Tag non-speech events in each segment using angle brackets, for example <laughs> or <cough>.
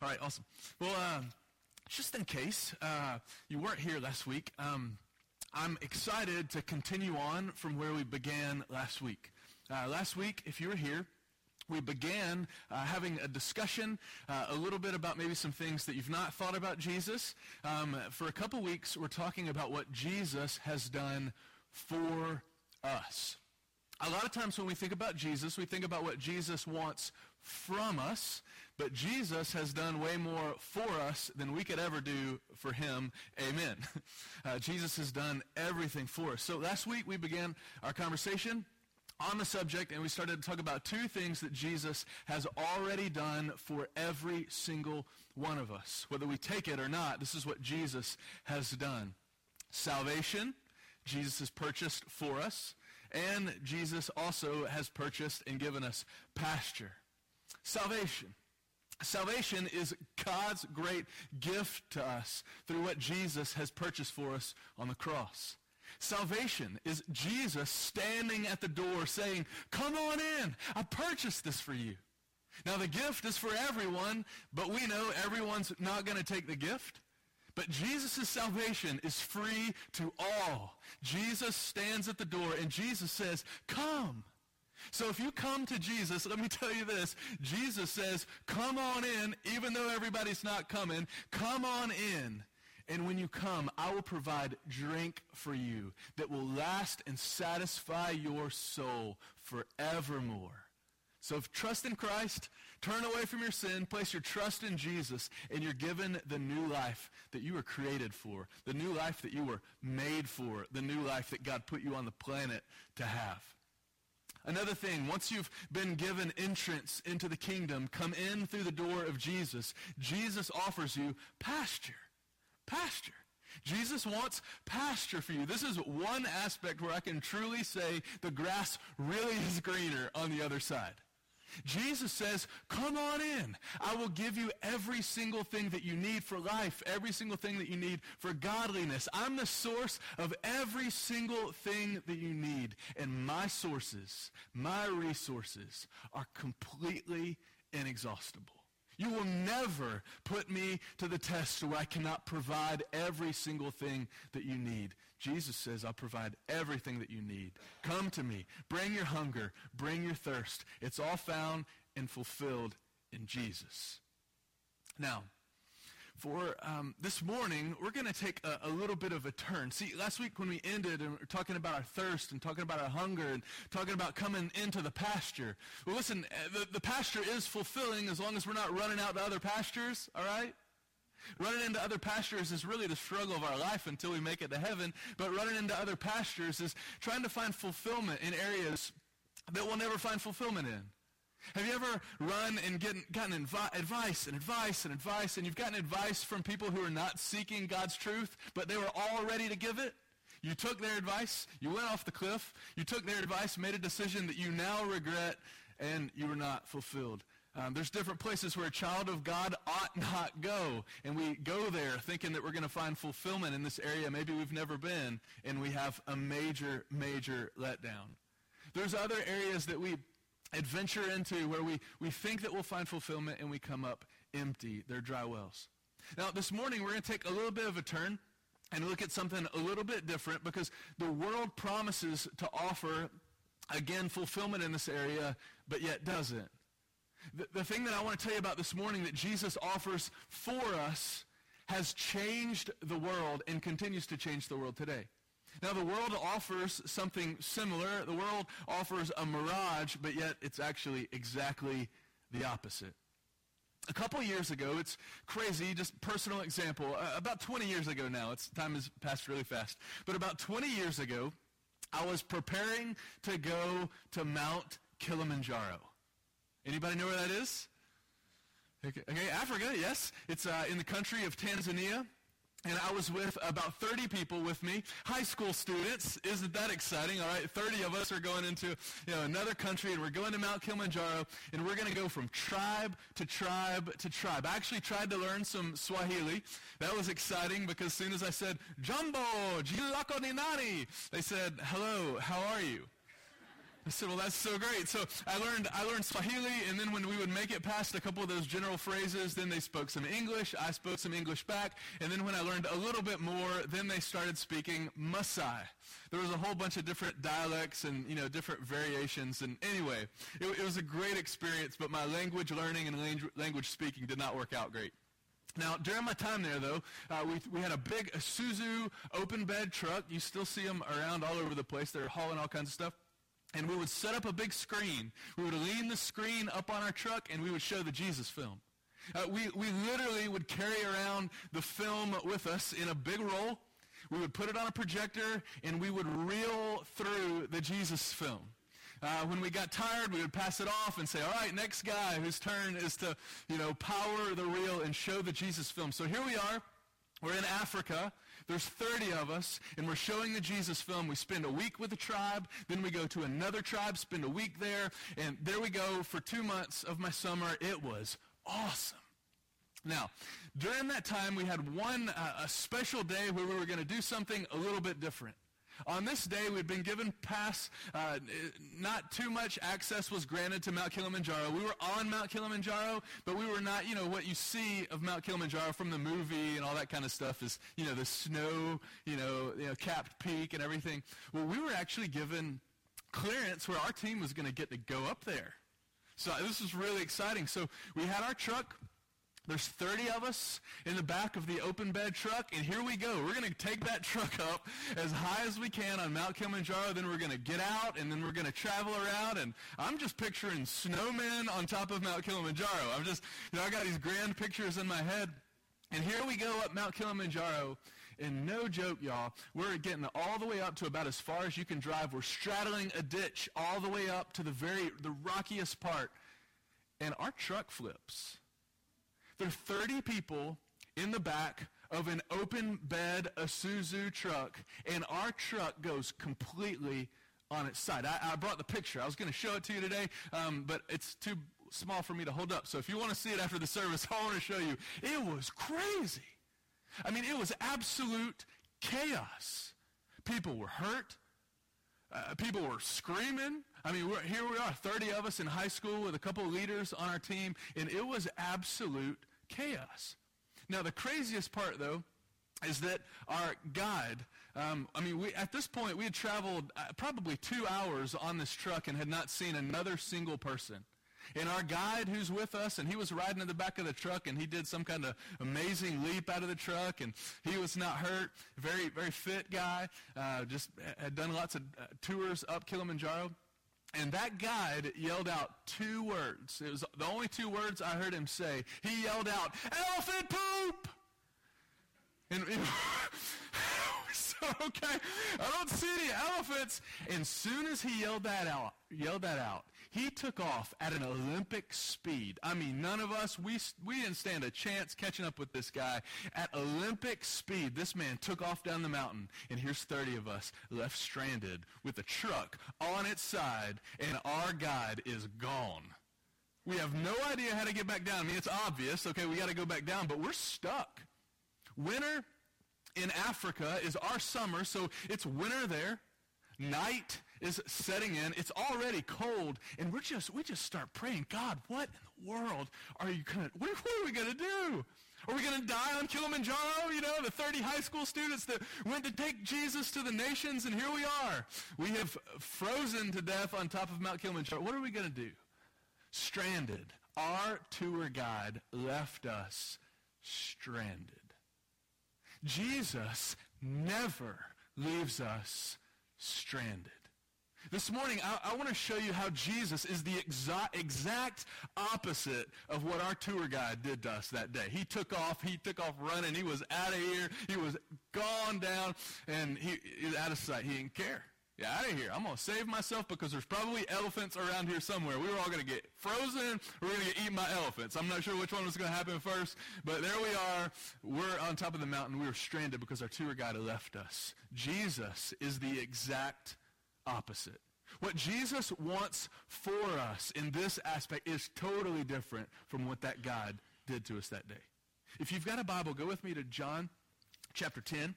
All right, awesome. Well, uh, just in case uh, you weren't here last week, um, I'm excited to continue on from where we began last week. Uh, last week, if you were here, we began uh, having a discussion uh, a little bit about maybe some things that you've not thought about Jesus. Um, for a couple weeks, we're talking about what Jesus has done for us. A lot of times when we think about Jesus, we think about what Jesus wants from us, but Jesus has done way more for us than we could ever do for him. Amen. <laughs> Uh, Jesus has done everything for us. So last week we began our conversation on the subject and we started to talk about two things that Jesus has already done for every single one of us. Whether we take it or not, this is what Jesus has done. Salvation, Jesus has purchased for us, and Jesus also has purchased and given us pasture. Salvation. Salvation is God's great gift to us through what Jesus has purchased for us on the cross. Salvation is Jesus standing at the door saying, come on in. I purchased this for you. Now the gift is for everyone, but we know everyone's not going to take the gift. But Jesus' salvation is free to all. Jesus stands at the door and Jesus says, come. So if you come to Jesus, let me tell you this. Jesus says, come on in, even though everybody's not coming. Come on in. And when you come, I will provide drink for you that will last and satisfy your soul forevermore. So if trust in Christ, turn away from your sin, place your trust in Jesus, and you're given the new life that you were created for, the new life that you were made for, the new life that God put you on the planet to have. Another thing, once you've been given entrance into the kingdom, come in through the door of Jesus. Jesus offers you pasture. Pasture. Jesus wants pasture for you. This is one aspect where I can truly say the grass really is greener on the other side. Jesus says, come on in. I will give you every single thing that you need for life, every single thing that you need for godliness. I'm the source of every single thing that you need. And my sources, my resources are completely inexhaustible. You will never put me to the test where I cannot provide every single thing that you need. Jesus says, I'll provide everything that you need. Come to me. Bring your hunger. Bring your thirst. It's all found and fulfilled in Jesus. Now, for um, this morning, we're going to take a, a, little bit of a turn. See, last week when we ended and we are talking about our thirst and talking about our hunger and talking about coming into the pasture. Well, listen, uh, the, the pasture is fulfilling as long as we're not running out to other pastures, all right? Running into other pastures is really the struggle of our life until we make it to heaven. But running into other pastures is trying to find fulfillment in areas that we'll never find fulfillment in. Have you ever run and gotten invi- advice and advice and advice, and you've gotten advice from people who are not seeking God's truth, but they were all ready to give it? You took their advice, you went off the cliff, you took their advice, made a decision that you now regret, and you were not fulfilled. Um, there's different places where a child of God ought not go, and we go there thinking that we're going to find fulfillment in this area maybe we've never been, and we have a major, major letdown. There's other areas that we adventure into where we, we think that we'll find fulfillment and we come up empty. They're dry wells. Now, this morning we're going to take a little bit of a turn and look at something a little bit different because the world promises to offer, again, fulfillment in this area, but yet doesn't. The, the thing that I want to tell you about this morning that Jesus offers for us has changed the world and continues to change the world today. Now, the world offers something similar. The world offers a mirage, but yet it's actually exactly the opposite. A couple years ago, it's crazy, just personal example. Uh, about 20 years ago now, it's time has passed really fast. But about 20 years ago, I was preparing to go to Mount Kilimanjaro. Anybody know where that is? Okay, okay Africa, yes. It's uh, in the country of Tanzania. And I was with about 30 people with me, high school students. Isn't that exciting? All right, 30 of us are going into you know, another country, and we're going to Mount Kilimanjaro, and we're going to go from tribe to tribe to tribe. I actually tried to learn some Swahili. That was exciting because as soon as I said, Jumbo, Jilako Ninani, they said, hello, how are you? I said, well, that's so great. So I learned, I learned Swahili, and then when we would make it past a couple of those general phrases, then they spoke some English. I spoke some English back. And then when I learned a little bit more, then they started speaking Maasai. There was a whole bunch of different dialects and, you know, different variations. And anyway, it, it was a great experience, but my language learning and language speaking did not work out great. Now, during my time there, though, uh, we, we had a big Isuzu open bed truck. You still see them around all over the place. They're hauling all kinds of stuff. And we would set up a big screen. We would lean the screen up on our truck, and we would show the Jesus film. Uh, we, we literally would carry around the film with us in a big roll. We would put it on a projector, and we would reel through the Jesus film. Uh, when we got tired, we would pass it off and say, all right, next guy whose turn is to, you know, power the reel and show the Jesus film. So here we are. We're in Africa. There's 30 of us, and we're showing the Jesus film. We spend a week with a tribe, then we go to another tribe, spend a week there, and there we go for two months of my summer. It was awesome. Now, during that time, we had one uh, a special day where we were going to do something a little bit different. On this day, we'd been given pass. Uh, not too much access was granted to Mount Kilimanjaro. We were on Mount Kilimanjaro, but we were not, you know, what you see of Mount Kilimanjaro from the movie and all that kind of stuff is, you know, the snow, you know, you know capped peak and everything. Well, we were actually given clearance where our team was going to get to go up there. So this was really exciting. So we had our truck there's 30 of us in the back of the open bed truck, and here we go. We're going to take that truck up as high as we can on Mount Kilimanjaro. Then we're going to get out, and then we're going to travel around. And I'm just picturing snowmen on top of Mount Kilimanjaro. I'm just, you know, I got these grand pictures in my head. And here we go up Mount Kilimanjaro. And no joke, y'all, we're getting all the way up to about as far as you can drive. We're straddling a ditch all the way up to the very, the rockiest part. And our truck flips. There are 30 people in the back of an open bed Isuzu truck, and our truck goes completely on its side. I, I brought the picture. I was going to show it to you today, um, but it's too small for me to hold up. So if you want to see it after the service, <laughs> I want to show you. It was crazy. I mean, it was absolute chaos. People were hurt. Uh, people were screaming. I mean, here we are, 30 of us in high school with a couple leaders on our team, and it was absolute chaos. Now, the craziest part, though, is that our guide, um, I mean, we, at this point, we had traveled uh, probably two hours on this truck and had not seen another single person. And our guide who's with us, and he was riding in the back of the truck, and he did some kind of amazing leap out of the truck, and he was not hurt. Very, very fit guy. Uh, just had done lots of uh, tours up Kilimanjaro. And that guide yelled out two words. It was the only two words I heard him say. He yelled out, elephant poop! And, and <laughs> so, okay, I don't see any elephants. And soon as he yelled that out, yelled that out, he took off at an Olympic speed. I mean, none of us, we, we didn't stand a chance catching up with this guy. At Olympic speed, this man took off down the mountain, and here's 30 of us left stranded with a truck on its side, and our guide is gone. We have no idea how to get back down. I mean, it's obvious, okay, we got to go back down, but we're stuck. Winter in Africa is our summer, so it's winter there. Night is setting in. It's already cold, and we're just we just start praying, God, what in the world are you gonna what, what are we gonna do? Are we to die on Kilimanjaro? You know, the 30 high school students that went to take Jesus to the nations, and here we are. We have frozen to death on top of Mount Kilimanjaro. What are we to do? Stranded. Our tour guide left us stranded. Jesus never leaves us stranded. This morning, I, I want to show you how Jesus is the exa- exact opposite of what our tour guide did to us that day. He took off. He took off running. He was out of here. He was gone down, and he, he was out of sight. He didn't care. Yeah, out of here. I'm going to save myself because there's probably elephants around here somewhere. We were all going to get frozen. We're going to get eaten by elephants. I'm not sure which one was going to happen first, but there we are. We're on top of the mountain. We were stranded because our tour guide left us. Jesus is the exact opposite. What Jesus wants for us in this aspect is totally different from what that God did to us that day. If you've got a Bible, go with me to John chapter 10.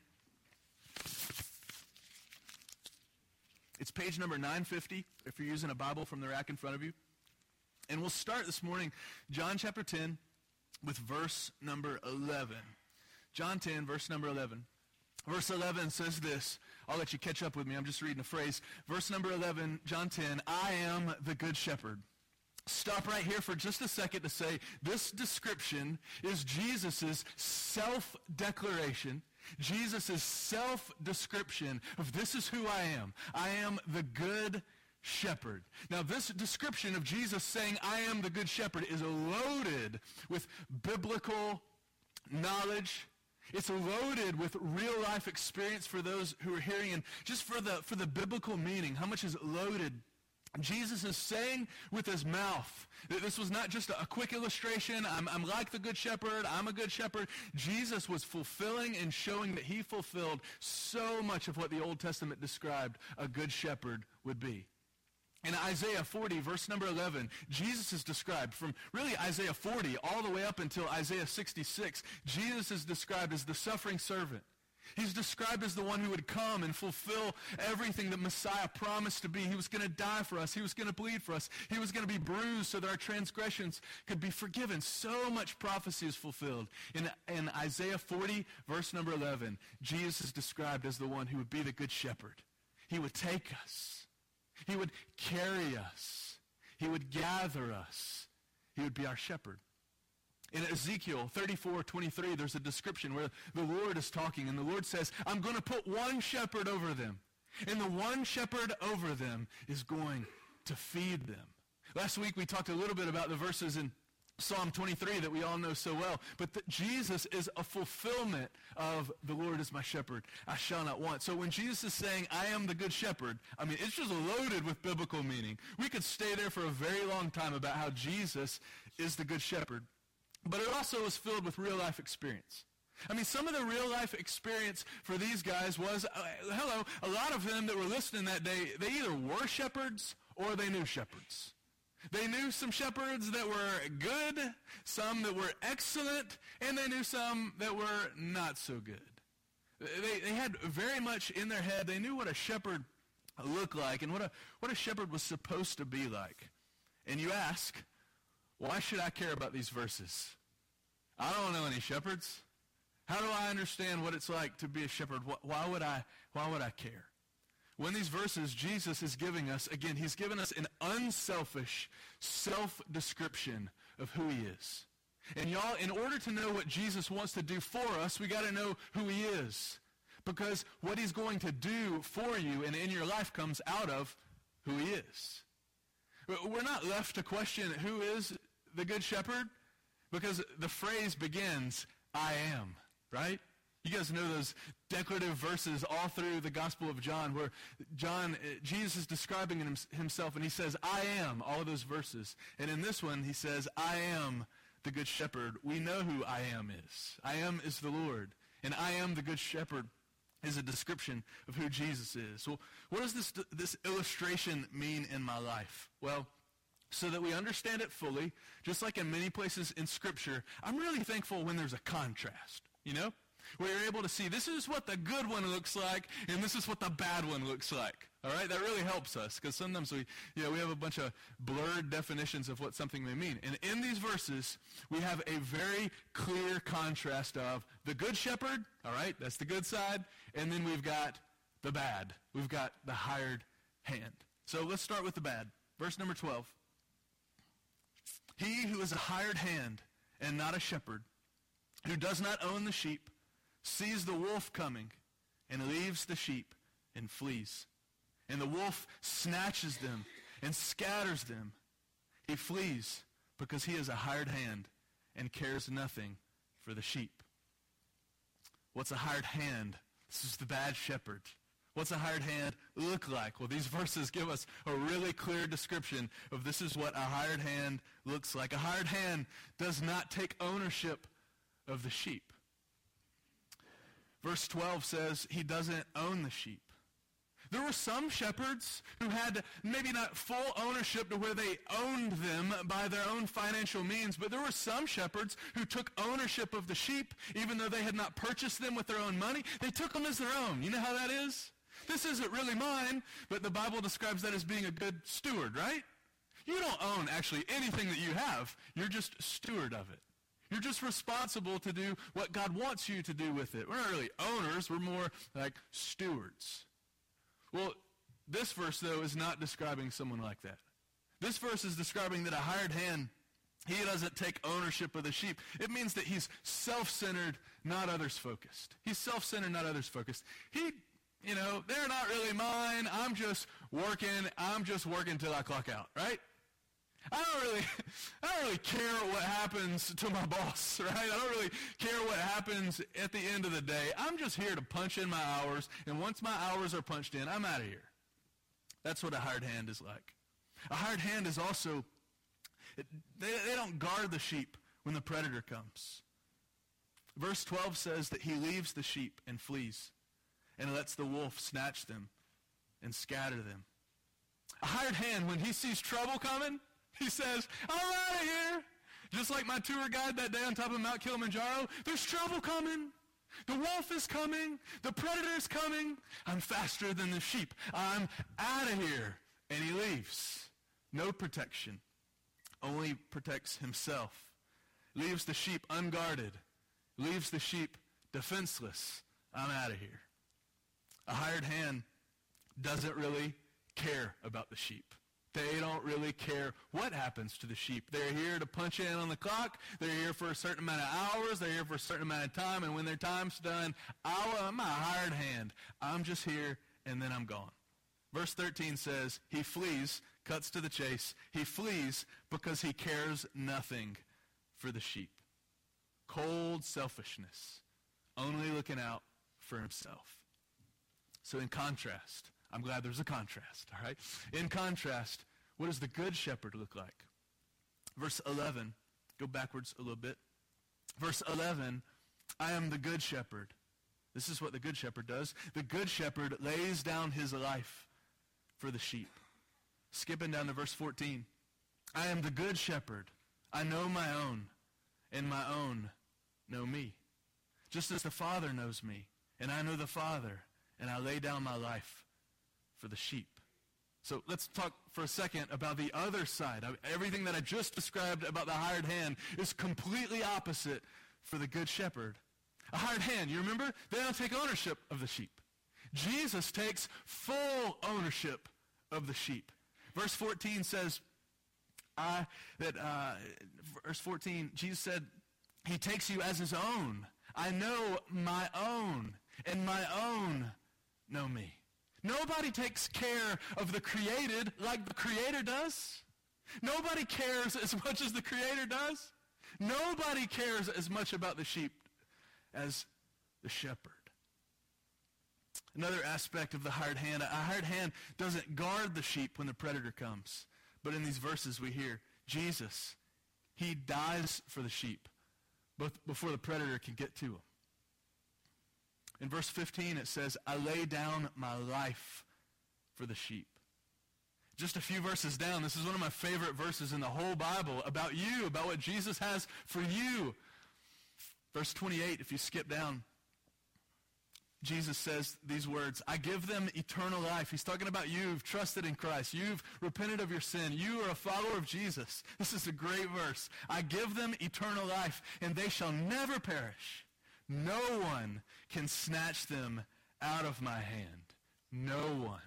It's page number 950 if you're using a Bible from the rack in front of you. And we'll start this morning, John chapter 10, with verse number 11. John 10, verse number 11. Verse 11 says this. I'll let you catch up with me. I'm just reading a phrase. Verse number 11, John 10, I am the good shepherd. Stop right here for just a second to say this description is Jesus' self-declaration, Jesus' self-description of this is who I am. I am the good shepherd. Now, this description of Jesus saying, I am the good shepherd, is loaded with biblical knowledge. It's loaded with real life experience for those who are hearing. And just for the, for the biblical meaning, how much is it loaded? Jesus is saying with his mouth that this was not just a, quick illustration. I'm, I'm like the good shepherd. I'm a good shepherd. Jesus was fulfilling and showing that he fulfilled so much of what the Old Testament described a good shepherd would be. In Isaiah 40, verse number 11, Jesus is described from really Isaiah 40 all the way up until Isaiah 66. Jesus is described as the suffering servant. He's described as the one who would come and fulfill everything that Messiah promised to be. He was going to die for us. He was going to bleed for us. He was going to be bruised so that our transgressions could be forgiven. So much prophecy is fulfilled. In, in Isaiah 40, verse number 11, Jesus is described as the one who would be the good shepherd. He would take us he would carry us. He would gather us. He would be our shepherd. In Ezekiel 34, 23, there's a description where the Lord is talking, and the Lord says, I'm going to put one shepherd over them. And the one shepherd over them is going to feed them. Last week we talked a little bit about the verses in Psalm 23 that we all know so well. But that Jesus is a fulfillment of the Lord is my shepherd. I shall not want. So when Jesus is saying, I am the good shepherd, I mean, it's just loaded with biblical meaning. We could stay there for a very long time about how Jesus is the good shepherd. But it also is filled with real life experience. I mean, some of the real life experience for these guys was, uh, hello, a lot of them that were listening that day, they either were shepherds or they knew shepherds. They knew some shepherds that were good, some that were excellent, and they knew some that were not so good. They, they had very much in their head, they knew what a shepherd looked like and what a, what a shepherd was supposed to be like. And you ask, why should I care about these verses? I don't know any shepherds. How do I understand what it's like to be a shepherd? Why would I, why would I care? When these verses Jesus is giving us, again, he's given us an unselfish self-description of who he is. And y'all, in order to know what Jesus wants to do for us, we got to know who he is. Because what he's going to do for you and in your life comes out of who he is. We're not left to question who is the good shepherd because the phrase begins, I am, right? You guys know those declarative verses all through the Gospel of John where John, uh, Jesus is describing himself and he says, I am, all of those verses. And in this one, he says, I am the good shepherd. We know who I am is. I am is the Lord. And I am the good shepherd is a description of who Jesus is. Well, what does this, this illustration mean in my life? Well, so that we understand it fully, just like in many places in Scripture, I'm really thankful when there's a contrast, you know? Where you're able to see this is what the good one looks like and this is what the bad one looks like. All right, that really helps us because sometimes we, know, we have a bunch of blurred definitions of what something may mean. And in these verses, we have a very clear contrast of the good shepherd, all right, that's the good side, and then we've got the bad. We've got the hired hand. So let's start with the bad. Verse number 12. He who is a hired hand and not a shepherd, who does not own the sheep, sees the wolf coming and leaves the sheep and flees. And the wolf snatches them and scatters them. He flees because he is a hired hand and cares nothing for the sheep. What's a hired hand? This is the bad shepherd. What's a hired hand look like? Well, these <laughs> verses give us a really clear description of this is what a hired hand looks like. A hired hand does not take ownership of the sheep. Verse 12 says he doesn't own the sheep. There were some shepherds who had maybe not full ownership to where they owned them by their own financial means, but there were some shepherds who took ownership of the sheep even though they had not purchased them with their own money. They took them as their own. You know how that is? This isn't really mine, but the Bible describes that as being a good steward, right? You don't own actually anything that you have. You're just steward of it. You're just responsible to do what God wants you to do with it. We're not really owners. We're more like stewards. Well, this verse, though, is not describing someone like that. This verse is describing that a hired hand, he doesn't take ownership of the sheep. It means that he's self-centered, not others-focused. He's self-centered, not others-focused. He, you know, they're not really mine. I'm just working. I'm just working till I clock out, right? I don't really, I don't really care what happens to my boss, <laughs> right? I don't really care what happens at the end of the day. I'm just here to punch in my hours, and once my hours are punched in, I'm out of here. That's what a hired hand is like. A hired hand is also, they, they don't guard the sheep when the predator comes. Verse 12 says that he leaves the sheep and flees and lets the wolf snatch them and scatter them. A hired hand, when he sees trouble coming, he says, I'm out of here. Just like my tour guide that day on top of Mount Kilimanjaro, there's trouble coming. The wolf is coming. The predator is coming. I'm faster than the sheep. I'm out of here. And he leaves. No protection. Only protects himself. Leaves the sheep unguarded. Leaves the sheep defenseless. I'm out of here. A hired hand doesn't really care about the sheep. They don't really care what happens to the sheep. They're here to punch in on the clock. They're here for a certain amount of hours. They're here for a certain amount of time. And when their time's done, I'm a hired hand. I'm just here and then I'm gone. Verse 13 says, he flees, cuts to the chase. He flees because he cares nothing for the sheep. Cold selfishness, only looking out for himself. So in contrast, I'm glad there's a contrast, all right? In contrast, what does the good shepherd look like? Verse 11, go backwards a little bit. Verse 11, I am the good shepherd. This is what the good shepherd does. The good shepherd lays down his life for the sheep. Skipping down to verse 14. I am the good shepherd. I know my own, and my own know me. Just as the Father knows me, and I know the Father, and I lay down my life for the sheep. So let's talk for a second about the other side. Everything that I just described about the hired hand is completely opposite for the good shepherd. A hired hand, you remember? They don't take ownership of the sheep. Jesus takes full ownership of the sheep. Verse 14 says, I, that, uh, verse 14, Jesus said, he takes you as his own. I know my own, and my own know me. Nobody takes care of the created like the Creator does. Nobody cares as much as the Creator does. Nobody cares as much about the sheep as the shepherd. Another aspect of the hired hand, a hired hand doesn't guard the sheep when the predator comes. But in these verses we hear, Jesus, he dies for the sheep before the predator can get to him. In verse 15, it says, I lay down my life for the sheep. Just a few verses down, this is one of my favorite verses in the whole Bible about you, about what Jesus has for you. Verse 28, if you skip down, Jesus says these words, I give them eternal life. He's talking about you who've trusted in Christ. You've repented of your sin. You are a follower of Jesus. This is a great verse. I give them eternal life, and they shall never perish. No one can snatch them out of my hand. No one.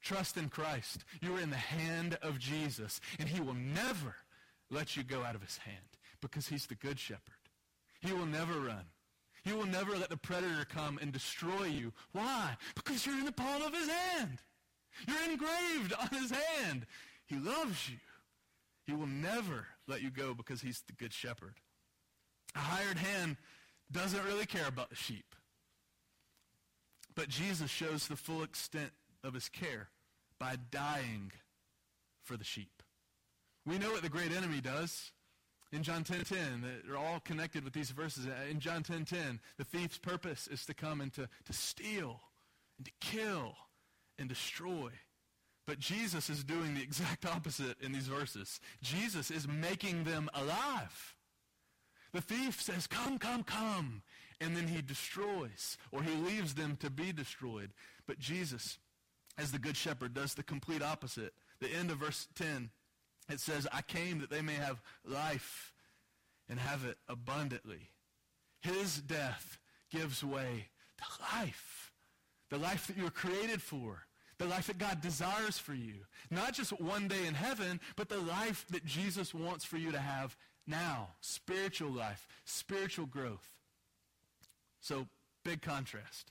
Trust in Christ. You are in the hand of Jesus, and he will never let you go out of his hand because he's the good shepherd. He will never run. He will never let the predator come and destroy you. Why? Because you're in the palm of his hand. You're engraved on his hand. He loves you. He will never let you go because he's the good shepherd. A hired hand doesn't really care about the sheep. But Jesus shows the full extent of his care by dying for the sheep. We know what the great enemy does. In John 10.10, 10, they're all connected with these verses. In John 10.10, 10, the thief's purpose is to come and to, to steal and to kill and destroy. But Jesus is doing the exact opposite in these verses. Jesus is making them alive. The thief says, come, come, come. And then he destroys, or he leaves them to be destroyed. But Jesus, as the good shepherd, does the complete opposite. The end of verse 10, it says, I came that they may have life and have it abundantly. His death gives way to life. The life that you were created for. The life that God desires for you. Not just one day in heaven, but the life that Jesus wants for you to have now. Spiritual life, spiritual growth. So, big contrast.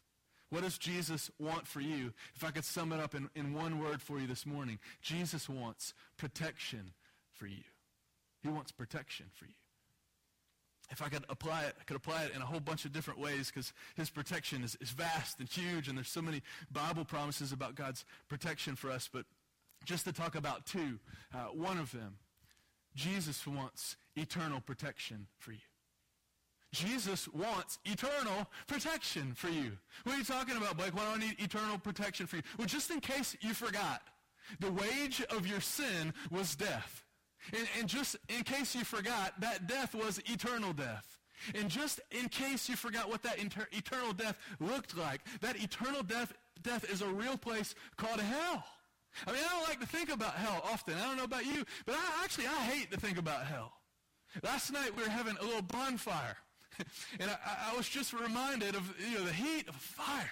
What does Jesus want for you? If I could sum it up in, in one word for you this morning, Jesus wants protection for you. He wants protection for you. If I could apply it, I could apply it in a whole bunch of different ways because his protection is, is vast and huge, and there's so many Bible promises about God's protection for us. But just to talk about two, uh, one of them, Jesus wants eternal protection for you. Jesus wants eternal protection for you. What are you talking about, Blake? Why do I need eternal protection for you? Well, just in case you forgot, the wage of your sin was death. And, and just in case you forgot, that death was eternal death. And just in case you forgot what that inter- eternal death looked like, that eternal death, death is a real place called hell. I mean, I don't like to think about hell often. I don't know about you, but I actually, I hate to think about hell. Last night we were having a little bonfire. <laughs> and I, I was just reminded of you know, the heat of a fire.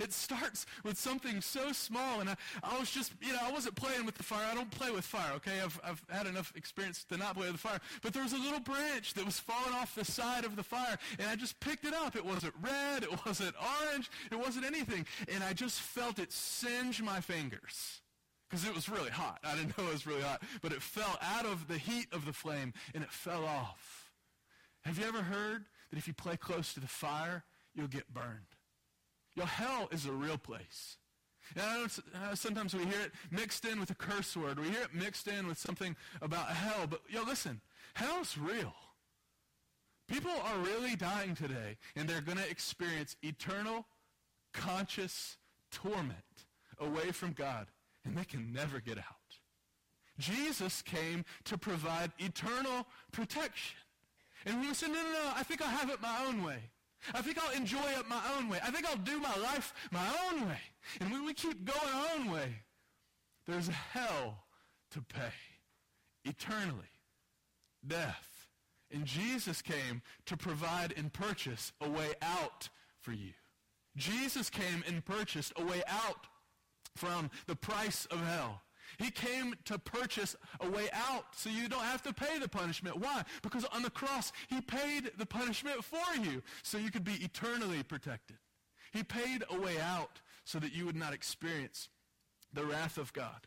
It starts with something so small, and I, I was just, you know, I wasn't playing with the fire. I don't play with fire, okay? I've, I've had enough experience to not play with the fire. But there was a little branch that was falling off the side of the fire, and I just picked it up. It wasn't red, it wasn't orange, it wasn't anything. And I just felt it singe my fingers because it was really hot. I didn't <laughs> know it was really hot, but it fell out of the heat of the flame, and it fell off. Have you ever heard that if you play close to the fire, you'll get burned? Your hell is a real place. And sometimes we hear it mixed in with a curse word. We hear it mixed in with something about hell. But, yo, listen, hell's real. People are really dying today, and they're going to experience eternal, conscious torment away from God, and they can never get out. Jesus came to provide eternal protection. And we say, no, no, no, I think I'll have it my own way. I think I'll enjoy it my own way. I think I'll do my life my own way. And when we keep going our own way, there's hell to pay eternally, death. And Jesus came to provide and purchase a way out for you. Jesus came and purchased a way out from the price of hell. He came to purchase a way out so you don't have to pay the punishment. Why? Because on the cross, he paid the punishment for you so you could be eternally protected. He paid a way out so that you would not experience the wrath of God.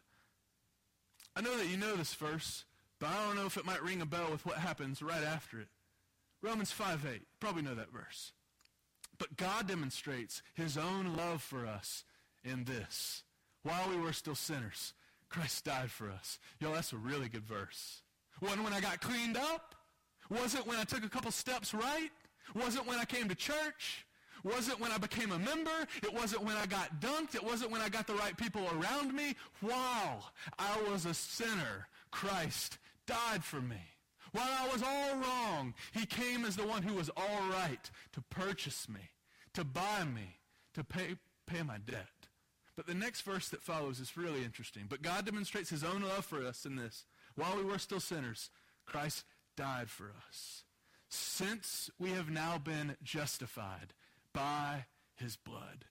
I know that you know this verse, but I don't know if it might ring a bell with what happens right after it. Romans 5 8. Probably know that verse. But God demonstrates his own love for us in this. While we were still sinners, Christ died for us. Yo, that's a really good verse. Wasn't when I got cleaned up? Wasn't when I took a couple steps right? Wasn't when I came to church? Wasn't when I became a member? It wasn't when I got dunked. It wasn't when I got the right people around me. While I was a sinner, Christ died for me. While I was all wrong, he came as the one who was all right to purchase me, to buy me, to pay, pay my debt. But the next verse that follows is really interesting. But God demonstrates his own love for us in this. While we were still sinners, Christ died for us. Since we have now been justified by his blood,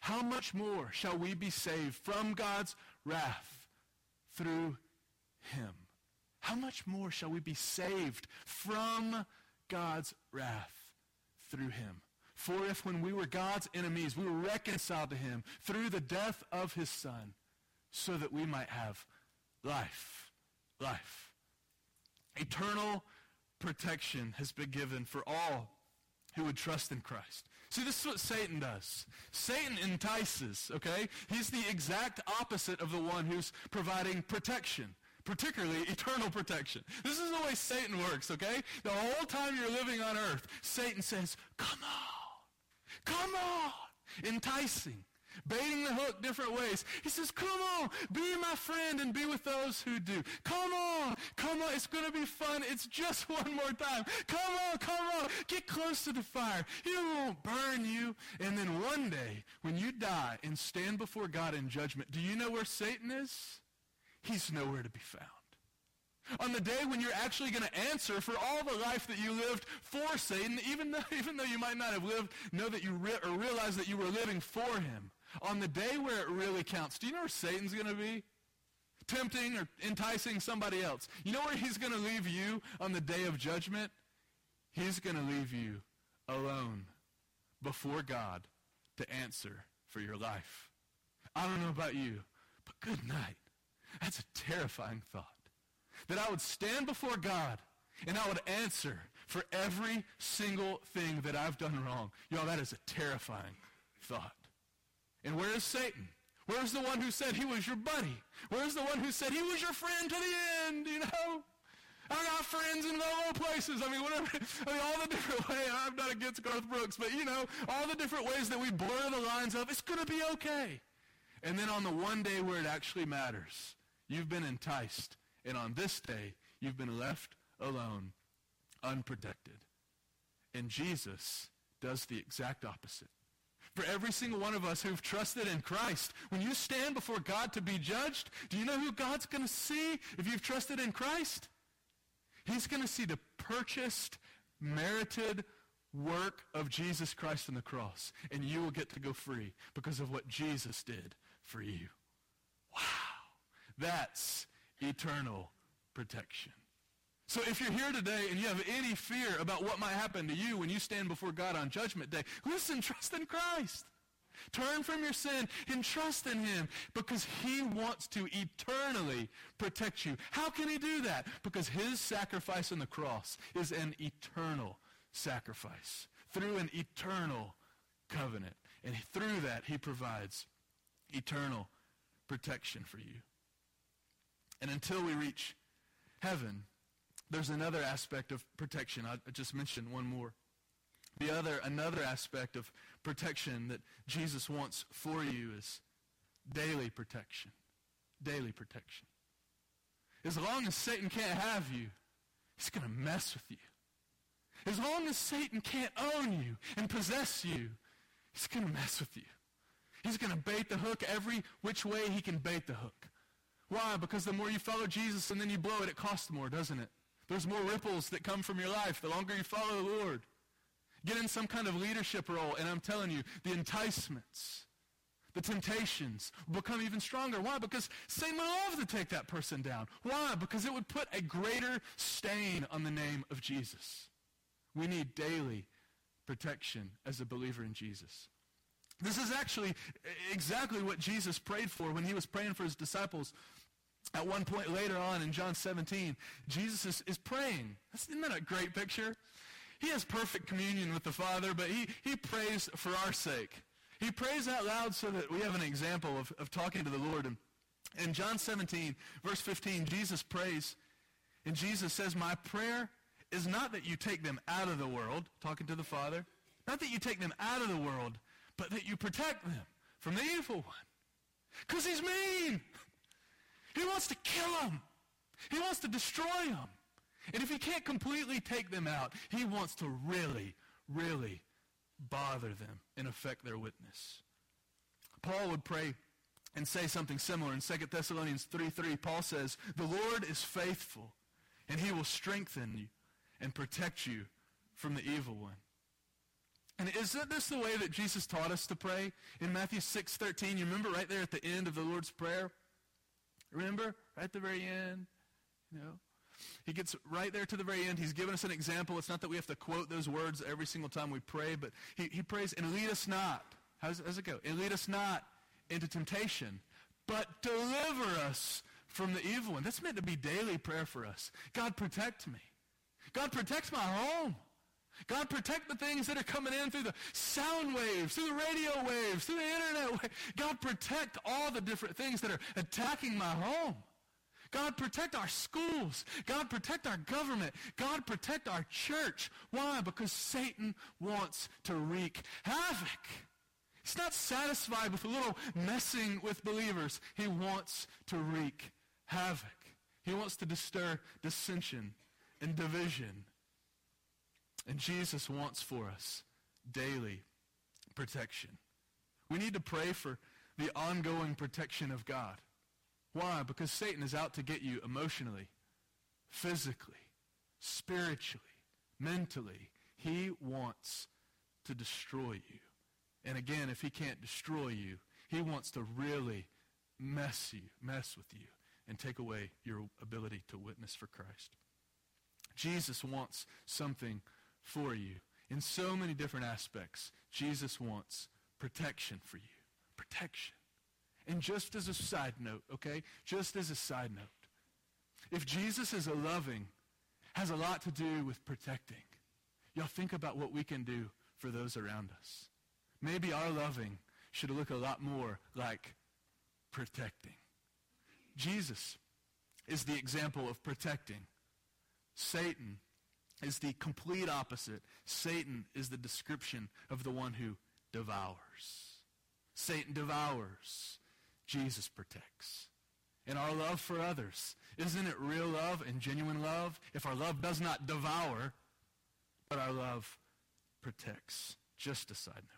how much more shall we be saved from God's wrath through him? How much more shall we be saved from God's wrath through him? For if when we were God's enemies, we were reconciled to him through the death of his son, so that we might have life. Life. Eternal protection has been given for all who would trust in Christ. See, this is what Satan does. Satan entices, okay? He's the exact opposite of the one who's providing protection particularly eternal protection. This is the way Satan works, okay? The whole time you're living on earth, Satan says, come on. Come on! Enticing. baiting the hook different ways. He says, come on, be my friend and be with those who do. Come on, come on, it's going to be fun. It's just <laughs> one more time. Come on, come on, get close to the fire. He won't burn you. And then one day, when you die and stand before God in judgment, do you know where Satan is? He's nowhere to be found. On the day when you're actually going to answer for all the life that you lived for Satan, even though, <laughs> even though you might not have lived, know that you re- or realize that you were living for him. On the day where it really counts, do you know where Satan's going to be? Tempting or enticing somebody else. You know where he's going to leave you on the day of judgment? He's going to leave you alone before God to answer for your life. I don't know about you, but good night. That's a terrifying thought that I would stand before God and I would answer for every single thing that I've done wrong. Y'all, that is a terrifying thought. And where is Satan? Where's the one who said he was your buddy? Where's the one who said he was your friend to the end, you know? I got friends in low places. I mean, whatever. I mean, all the different <laughs> ways. I'm not against Garth Brooks, but you know, all the different ways that we blur the lines of, it's going to be okay. And then on the one day where it actually matters, you've been enticed and on this day, you've been left alone, unprotected. And Jesus does the exact opposite. For every single one of us who've trusted in Christ, when you stand before God to be judged, do you know who God's going to see if you've trusted in Christ? He's going to see the purchased, merited work of Jesus Christ on the cross. And you will get to go free because of what Jesus did for you. Wow. That's eternal protection. So if you're here today and you have any fear about what might happen to you when you stand before God on judgment day, listen, <laughs> trust in Christ. Turn from your sin and trust in him because he wants to eternally protect you. How can he do that? Because his sacrifice on the cross is an eternal sacrifice through an eternal covenant. And through that, he provides eternal protection for you. And until we reach heaven, there's another aspect of protection. I just mentioned one more. The other, another aspect of protection that Jesus wants for you is daily protection. Daily protection. As long as Satan can't have you, he's going to mess with you. As long as Satan can't own you and possess you, he's going to mess with you. He's going to bait the hook every which way he can bait the hook. Why? Because the more you follow Jesus and then you blow it, it costs more, doesn't it? There's more ripples that come from your life the longer you follow the Lord. Get in some kind of leadership role, and I'm telling you, the enticements, the temptations become even stronger. Why? Because Satan would love to take that person down. Why? Because it would put a greater stain on the name of Jesus. We need daily protection as a believer in Jesus. This is actually exactly what Jesus prayed for when he was praying for his disciples at one point later on in John 17, Jesus is, is praying. Isn't that a great picture? He has perfect communion with the Father, but he, he prays for our sake. He prays out loud so that we have an example of, of talking to the Lord. And in John 17, verse 15, Jesus prays, and Jesus says, My prayer is not that you take them out of the world, talking to the Father, not that you take them out of the world, but that you protect them from the evil one. Because he's mean. He wants to kill them. He wants to destroy them. And if he can't completely take them out, he wants to really, really bother them and affect their witness. Paul would pray and say something similar in 2 Thessalonians 3 3. Paul says, The Lord is faithful, and he will strengthen you and protect you from the evil one. And isn't this the way that Jesus taught us to pray in Matthew 6 13? You remember right there at the end of the Lord's Prayer? Remember? Right at the very end? You know? He gets right there to the very end. He's given us an example. It's not that we have to quote those words every single time we pray, but he, he prays, and lead us not. How's, how's it go? And lead us not into temptation, but deliver us from the evil one. That's meant to be daily prayer for us. God, protect me. God, protect my home. God, protect the things that are coming in through the sound waves, through the radio waves, through the internet. God, protect all the different things that are attacking my home. God, protect our schools. God, protect our government. God, protect our church. Why? Because Satan wants to wreak havoc. He's not satisfied with a little messing with believers. He wants to wreak havoc. He wants to stir dissension and division. And Jesus wants for us daily protection. We need to pray for the ongoing protection of God. Why? Because Satan is out to get you emotionally, physically, spiritually, mentally. He wants to destroy you. And again, if he can't destroy you, he wants to really mess you, mess with you, and take away your ability to witness for Christ. Jesus wants something for you. In so many different aspects, Jesus wants protection for you. Protection. And just as a side note, okay? Just as a side note, if Jesus is a loving, has a lot to do with protecting, y'all think about what we can do for those around us. Maybe our loving should look a lot more like protecting. Jesus is the example of protecting. Satan is the complete opposite. Satan is the description of the one who devours. Satan devours. Jesus protects. And our love for others, isn't it real love and genuine love? If our love does not devour, but our love protects. Just a side note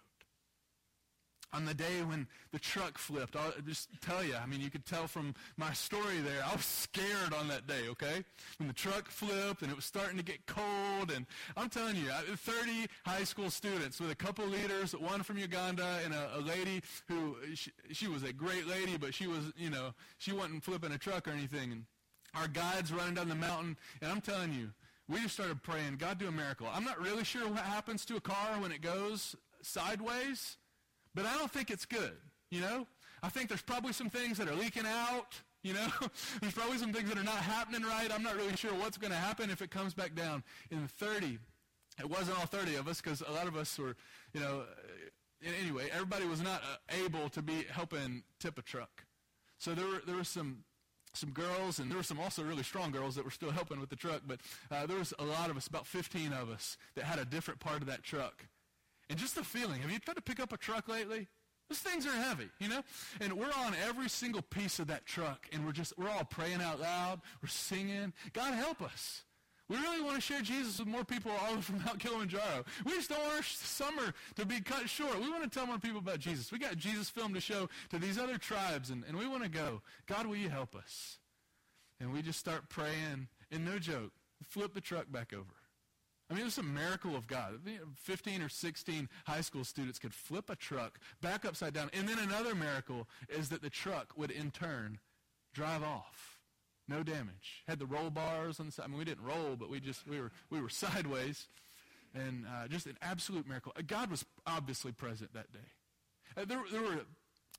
on the day when the truck flipped. I'll just tell you, I mean, you could tell from my story there, I was scared on that day, okay? When the truck flipped and it was starting to get cold, and I'm telling you, 30 high school students with a couple leaders, one from Uganda and a, a lady who, she, she, was a great lady, but she was, you know, she wasn't flipping a truck or anything. And our guides running down the mountain, and I'm telling you, we just started praying, God do a miracle. I'm not really sure what happens to a car when it goes sideways, but I don't think it's good, you know? I think there's probably some things that are leaking out, you know? <laughs> there's probably some things that are not happening right. I'm not really sure what's going to happen if it comes back down in 30. It wasn't all 30 of us because a lot of us were, you know, anyway, everybody was not uh, able to be helping tip a truck. So there were, there were some some girls, and there were some also really strong girls that were still helping with the truck, but uh, there was a lot of us, about 15 of us, that had a different part of that truck. And just the feeling, have you tried to pick up a truck lately? Those things are heavy, you know? And we're on every single piece of that truck, and we're just, we're all praying out loud. We're singing. God help us. We really want to share Jesus with more people all <laughs> over from Mount Kilimanjaro. We just don't want our summer to be cut short. We want to tell more people about Jesus. We got Jesus film to show to these other tribes, and, and we want to go. God, will you help us? And we just start praying, and no joke, flip the truck back over. I mean, it was a miracle of God. 15 or 16 high school students could flip a truck back upside down. And then another miracle is that the truck would in turn drive off. No damage. Had the roll bars on the side. I mean, we didn't roll, but we just, we were, we were <laughs> sideways. And uh, just an absolute miracle. God was obviously present that day. Uh, there, there were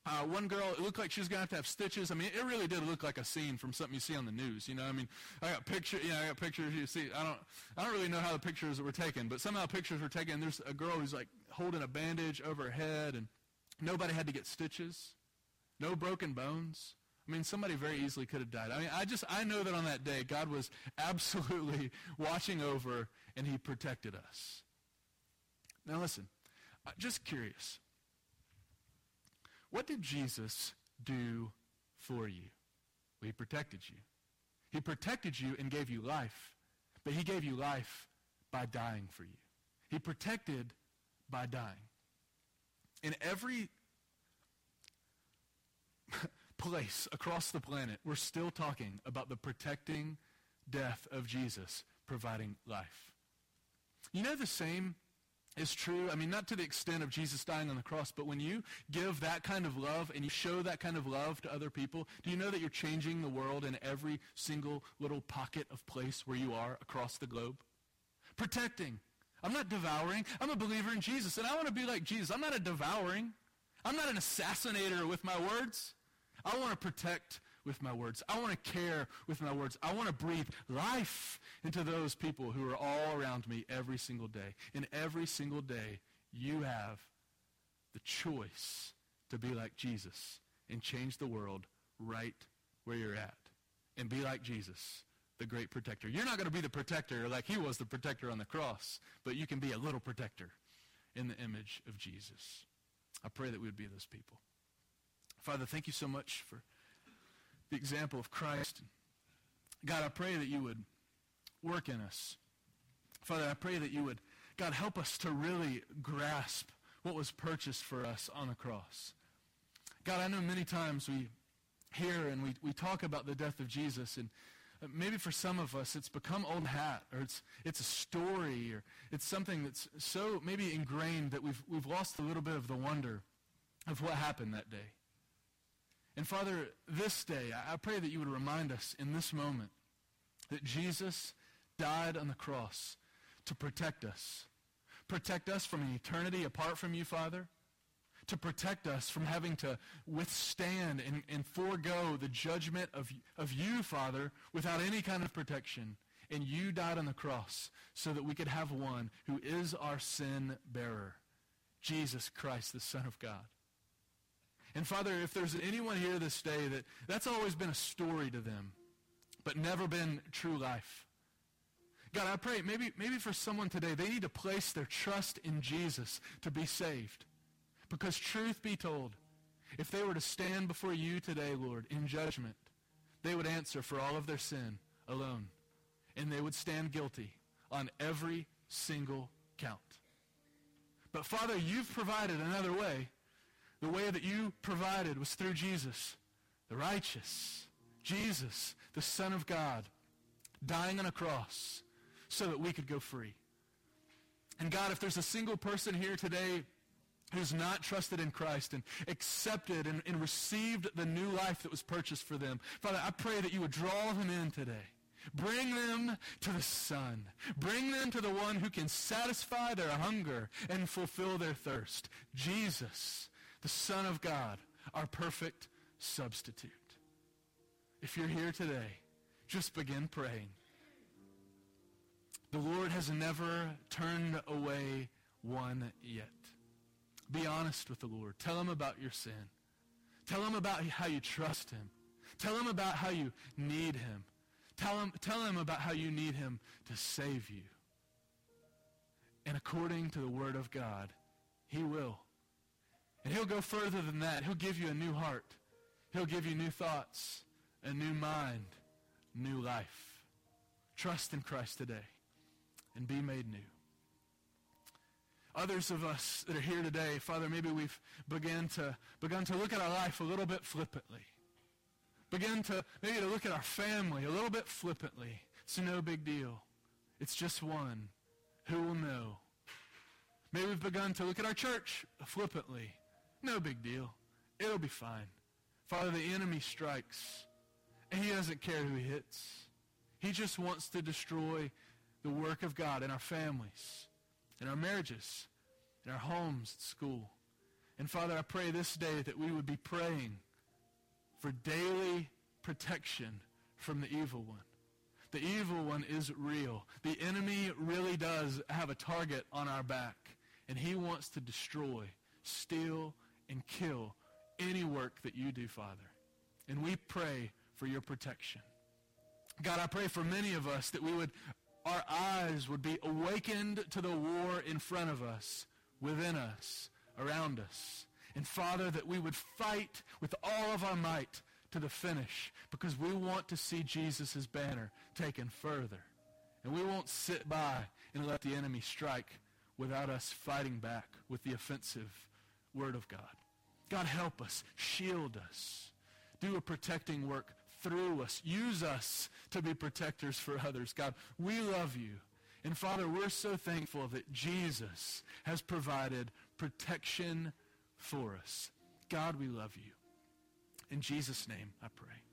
uh, one girl, it looked like she was going to have to have stitches. I mean, it really did look like a scene from something you see on the news. You know, I mean, I got pictures. You know, I got pictures. You see, I don't, I don't really know how the pictures were taken, but somehow pictures were taken. There's a girl who's like holding a bandage over her head, and nobody had to get stitches, no broken bones. I mean, somebody very easily could have died. I mean, I just, I know that on that day, God was absolutely <laughs> watching over, and He protected us. Now, listen, just curious. What did Jesus do for you? Well, he protected you. He protected you and gave you life, but he gave you life by dying for you. He protected by dying. In every <laughs> place across the planet, we're still talking about the protecting death of Jesus providing life. You know the same is true. I mean, not to the extent of Jesus dying on the cross, but when you give that kind of love and you show that kind of love to other people, do you know that you're changing the world in every single little pocket of place where you are across the globe? Protecting. I'm not devouring. I'm a believer in Jesus, and I want to be like Jesus. I'm not a devouring. I'm not an assassinator with my words. I want to protect with my words. I want to care with my words. I want to breathe life into those people who are all around me every single day. And every single day, you have the choice to be like Jesus and change the world right where you're at. And be like Jesus, the great protector. You're not going to be the protector like he was the protector on the cross, but you can be a little protector in the image of Jesus. I pray that we would be those people. Father, thank you so much for the example of Christ. God, I pray that you would work in us. Father, I pray that you would, God, help us to really grasp what was purchased for us on the cross. God, I know many times we hear and we, we talk about the death of Jesus, and maybe for some of us it's become old hat, or it's, it's a story, or it's something that's so maybe ingrained that we've, we've lost a little bit of the wonder of what happened that day. And Father, this day, I pray that you would remind us in this moment that Jesus died on the cross to protect us. Protect us from an eternity apart from you, Father. To protect us from having to withstand and, and forego the judgment of, of you, Father, without any kind of protection. And you died on the cross so that we could have one who is our sin bearer, Jesus Christ, the Son of God. And Father, if there's anyone here this day that that's always been a story to them, but never been true life. God, I pray maybe, maybe for someone today, they need to place their trust in Jesus to be saved. Because truth be told, if they were to stand before you today, Lord, in judgment, they would answer for all of their sin alone. And they would stand guilty on every single count. But Father, you've provided another way the way that you provided was through Jesus, the righteous, Jesus, the Son of God, dying on a cross so that we could go free. And God, if there's a single person here today who's not trusted in Christ and accepted and, and, received the new life that was purchased for them. Father, I pray that you would draw them in today. Bring them to the Son. Bring them to the one who can satisfy their hunger and fulfill their thirst. Jesus, the Son of God, our perfect substitute. If you're here today, just begin praying. The Lord has never turned away one yet. Be honest with the Lord. Tell him about your sin. Tell him about how you trust him. Tell him about how you need him. Tell him, tell him about how you need him to save you. And according to the word of God, he will. And he'll go further than that. He'll give you a new heart. He'll give you new thoughts, a new mind, new life. Trust in Christ today and be made new. Others of us that are here today, Father, maybe we've begun to, begun to look at our life a little bit flippantly. Begin to maybe to look at our family a little bit flippantly. It's no big deal. It's just one. Who will know? Maybe we've begun to look at our church flippantly. No big deal. It'll be fine. Father, the enemy strikes, and he doesn't care who he hits. He just wants to destroy the work of God in our families, in our marriages, in our homes, at school. And Father, I pray this day that we would be praying for daily protection from the evil one. The evil one is real. The enemy really does have a target on our back, and he wants to destroy, steal, and kill any work that you do, Father. And we pray for your protection. God, I pray for many of us that we would, our eyes would be awakened to the war in front of us, within us, around us. And Father, that we would fight with all of our might to the finish because we want to see Jesus' banner taken further. And we won't sit by and let the enemy strike without us fighting back with the offensive word of God. God, help us. Shield us. Do a protecting work through us. Use us to be protectors for others. God, we love you. And Father, we're so thankful that Jesus has provided protection for us. God, we love you. In Jesus' name, I pray.